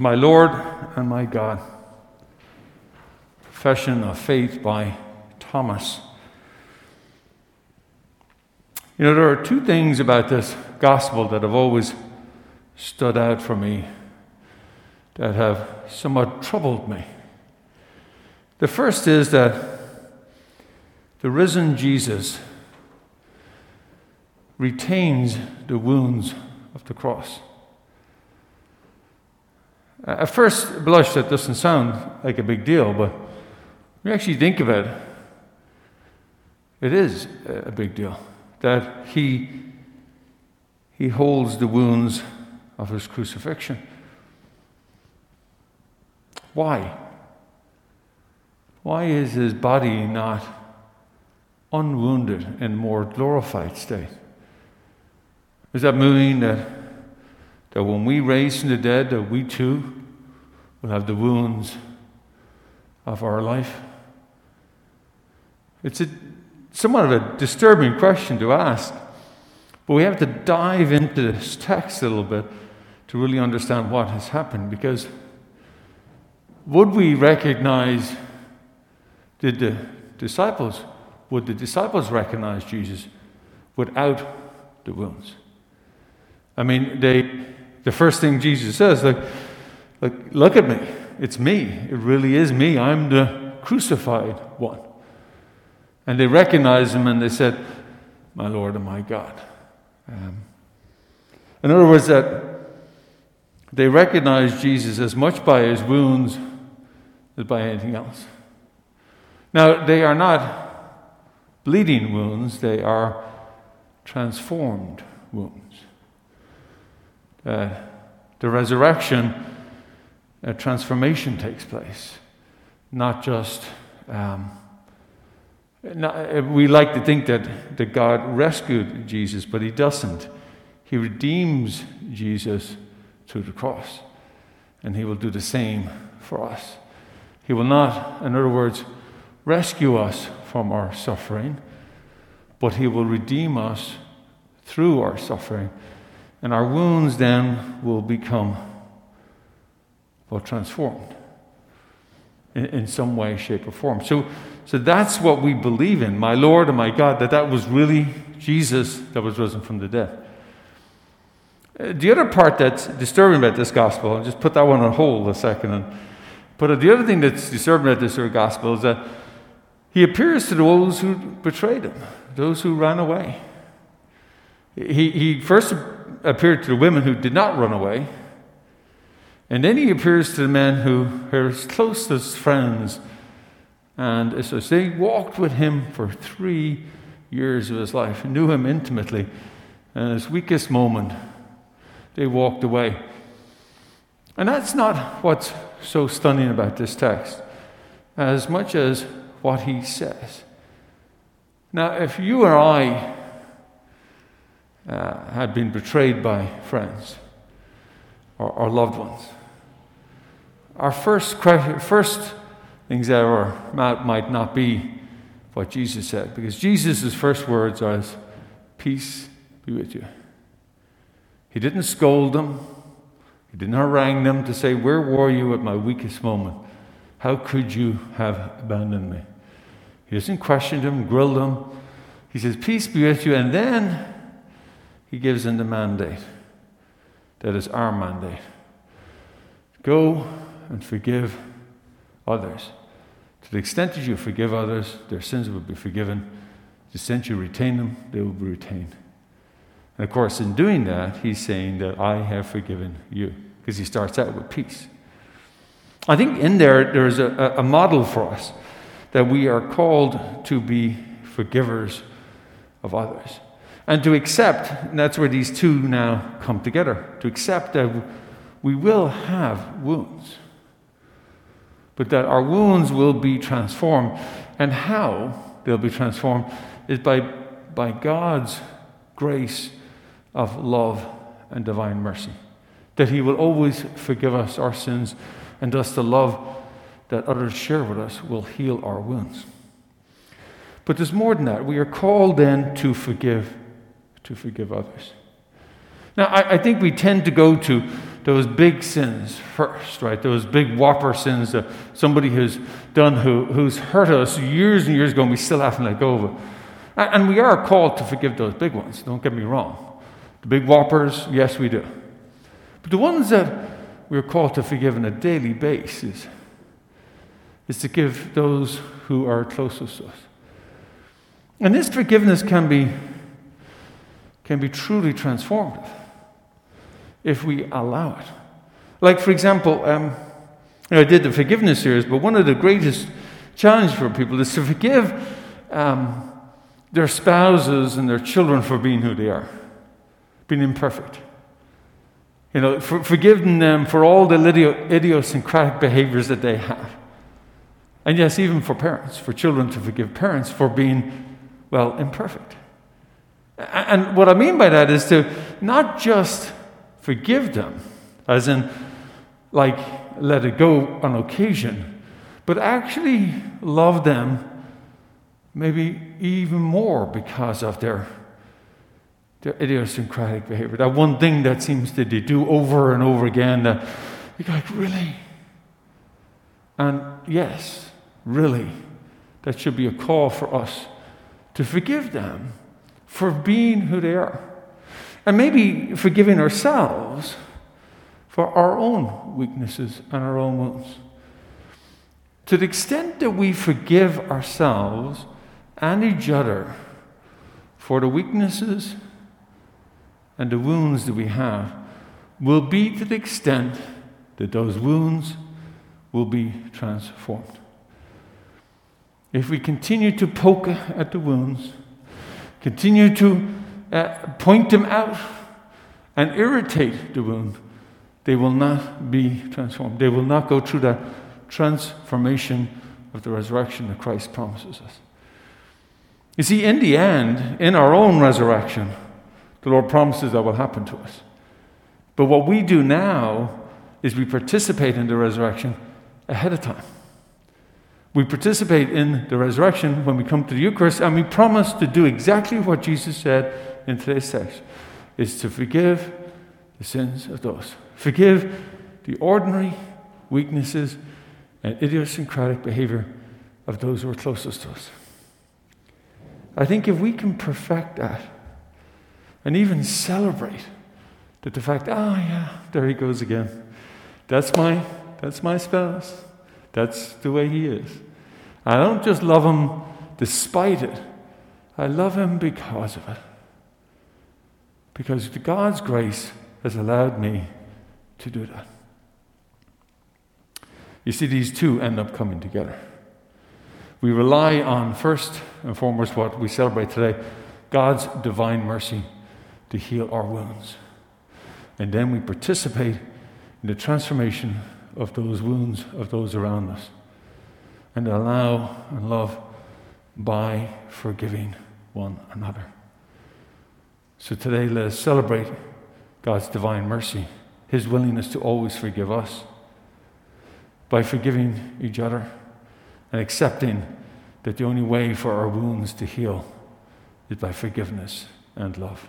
My Lord and my God. Profession of Faith by Thomas. You know, there are two things about this gospel that have always stood out for me, that have somewhat troubled me. The first is that the risen Jesus retains the wounds of the cross. At first blush, that doesn't sound like a big deal, but when you actually think of it, it is a big deal that he, he holds the wounds of his crucifixion. Why? Why is his body not unwounded and more glorified state? Does that mean that that when we raise from the dead, that we too will have the wounds of our life? It's a, somewhat of a disturbing question to ask, but we have to dive into this text a little bit to really understand what has happened because would we recognize, did the disciples, would the disciples recognize Jesus without the wounds? I mean, they the first thing Jesus says, like, like, look at me. It's me. It really is me. I'm the crucified one. And they recognized him and they said, My Lord and my God. Um, in other words, that they recognized Jesus as much by his wounds as by anything else. Now, they are not bleeding wounds, they are transformed wounds uh, the resurrection, a transformation takes place, not just. Um, not, uh, we like to think that, that God rescued Jesus, but He doesn't. He redeems Jesus through the cross, and He will do the same for us. He will not, in other words, rescue us from our suffering, but He will redeem us through our suffering and our wounds then will become, well, transformed in, in some way, shape, or form. So, so that's what we believe in, my Lord and my God, that that was really Jesus that was risen from the dead. Uh, the other part that's disturbing about this gospel, I'll just put that one on hold a second. And, but the other thing that's disturbing about this gospel is that he appears to those who betrayed him, those who ran away. He, he first appeared to the women who did not run away. And then he appears to the men who are his closest friends. And it says they walked with him for three years of his life, knew him intimately. And his weakest moment, they walked away. And that's not what's so stunning about this text, as much as what he says. Now, if you or I uh, had been betrayed by friends or, or loved ones. Our first, first things that our mouth might not be what Jesus said, because Jesus' first words are, Peace be with you. He didn't scold them, he didn't harangue them to say, Where were you at my weakest moment? How could you have abandoned me? He doesn't question them, grill them. He says, Peace be with you. And then he gives them the mandate that is our mandate go and forgive others. To the extent that you forgive others, their sins will be forgiven. To the extent you retain them, they will be retained. And of course, in doing that, he's saying that I have forgiven you, because he starts out with peace. I think in there, there's a, a model for us that we are called to be forgivers of others. And to accept, and that's where these two now come together, to accept that we will have wounds, but that our wounds will be transformed. And how they'll be transformed is by, by God's grace of love and divine mercy. That He will always forgive us our sins, and thus the love that others share with us will heal our wounds. But there's more than that. We are called then to forgive to forgive others. Now, I, I think we tend to go to, those big sins first, right? Those big whopper sins that somebody has done who, who's hurt us years and years ago and we still haven't let go of it. And we are called to forgive those big ones, don't get me wrong. The big whoppers, yes, we do. But the ones that we're called to forgive on a daily basis is to give those who are closest to us. And this forgiveness can be, can be truly transformative if we allow it. Like, for example, um, I did the forgiveness series, but one of the greatest challenges for people is to forgive um, their spouses and their children for being who they are, being imperfect. You know, for, forgiving them for all the idiosyncratic behaviors that they have. And yes, even for parents, for children to forgive parents for being well, imperfect. And what I mean by that is to not just forgive them, as in, like, let it go on occasion, but actually love them maybe even more because of their, their idiosyncratic behavior. That one thing that seems they do over and over again that you're like, really? And yes, really, that should be a call for us to forgive them for being who they are. And maybe forgiving ourselves for our own weaknesses and our own wounds. To the extent that we forgive ourselves and each other for the weaknesses and the wounds that we have, will be to the extent that those wounds will be transformed. If we continue to poke at the wounds, continue to uh, point them out, and irritate the wound, they will not be transformed. They will not go through that transformation of the resurrection that Christ promises us. You see, in the end, in our own resurrection, the Lord promises that will happen to us. But what we do now is we participate in the resurrection ahead of time. We participate in the resurrection when we come to the Eucharist, and we promise to do exactly what Jesus said in today's text is to forgive the sins of those. Forgive the ordinary weaknesses and idiosyncratic behavior of those who are closest to us. I think if we can perfect that and even celebrate that the fact, oh yeah, there he goes again. That's my that's my spouse. That's the way he is. I don't just love him despite it, I love him because of it. Because God's grace has allowed me to do that. You see, these two end up coming together. We rely on, first and foremost, what we celebrate today God's divine mercy to heal our wounds. And then we participate in the transformation of those wounds of those around us and allow and love by forgiving one another. So today, let us celebrate God's divine mercy, His willingness to always forgive us by forgiving each other and accepting that the only way for our wounds to heal is by forgiveness and love.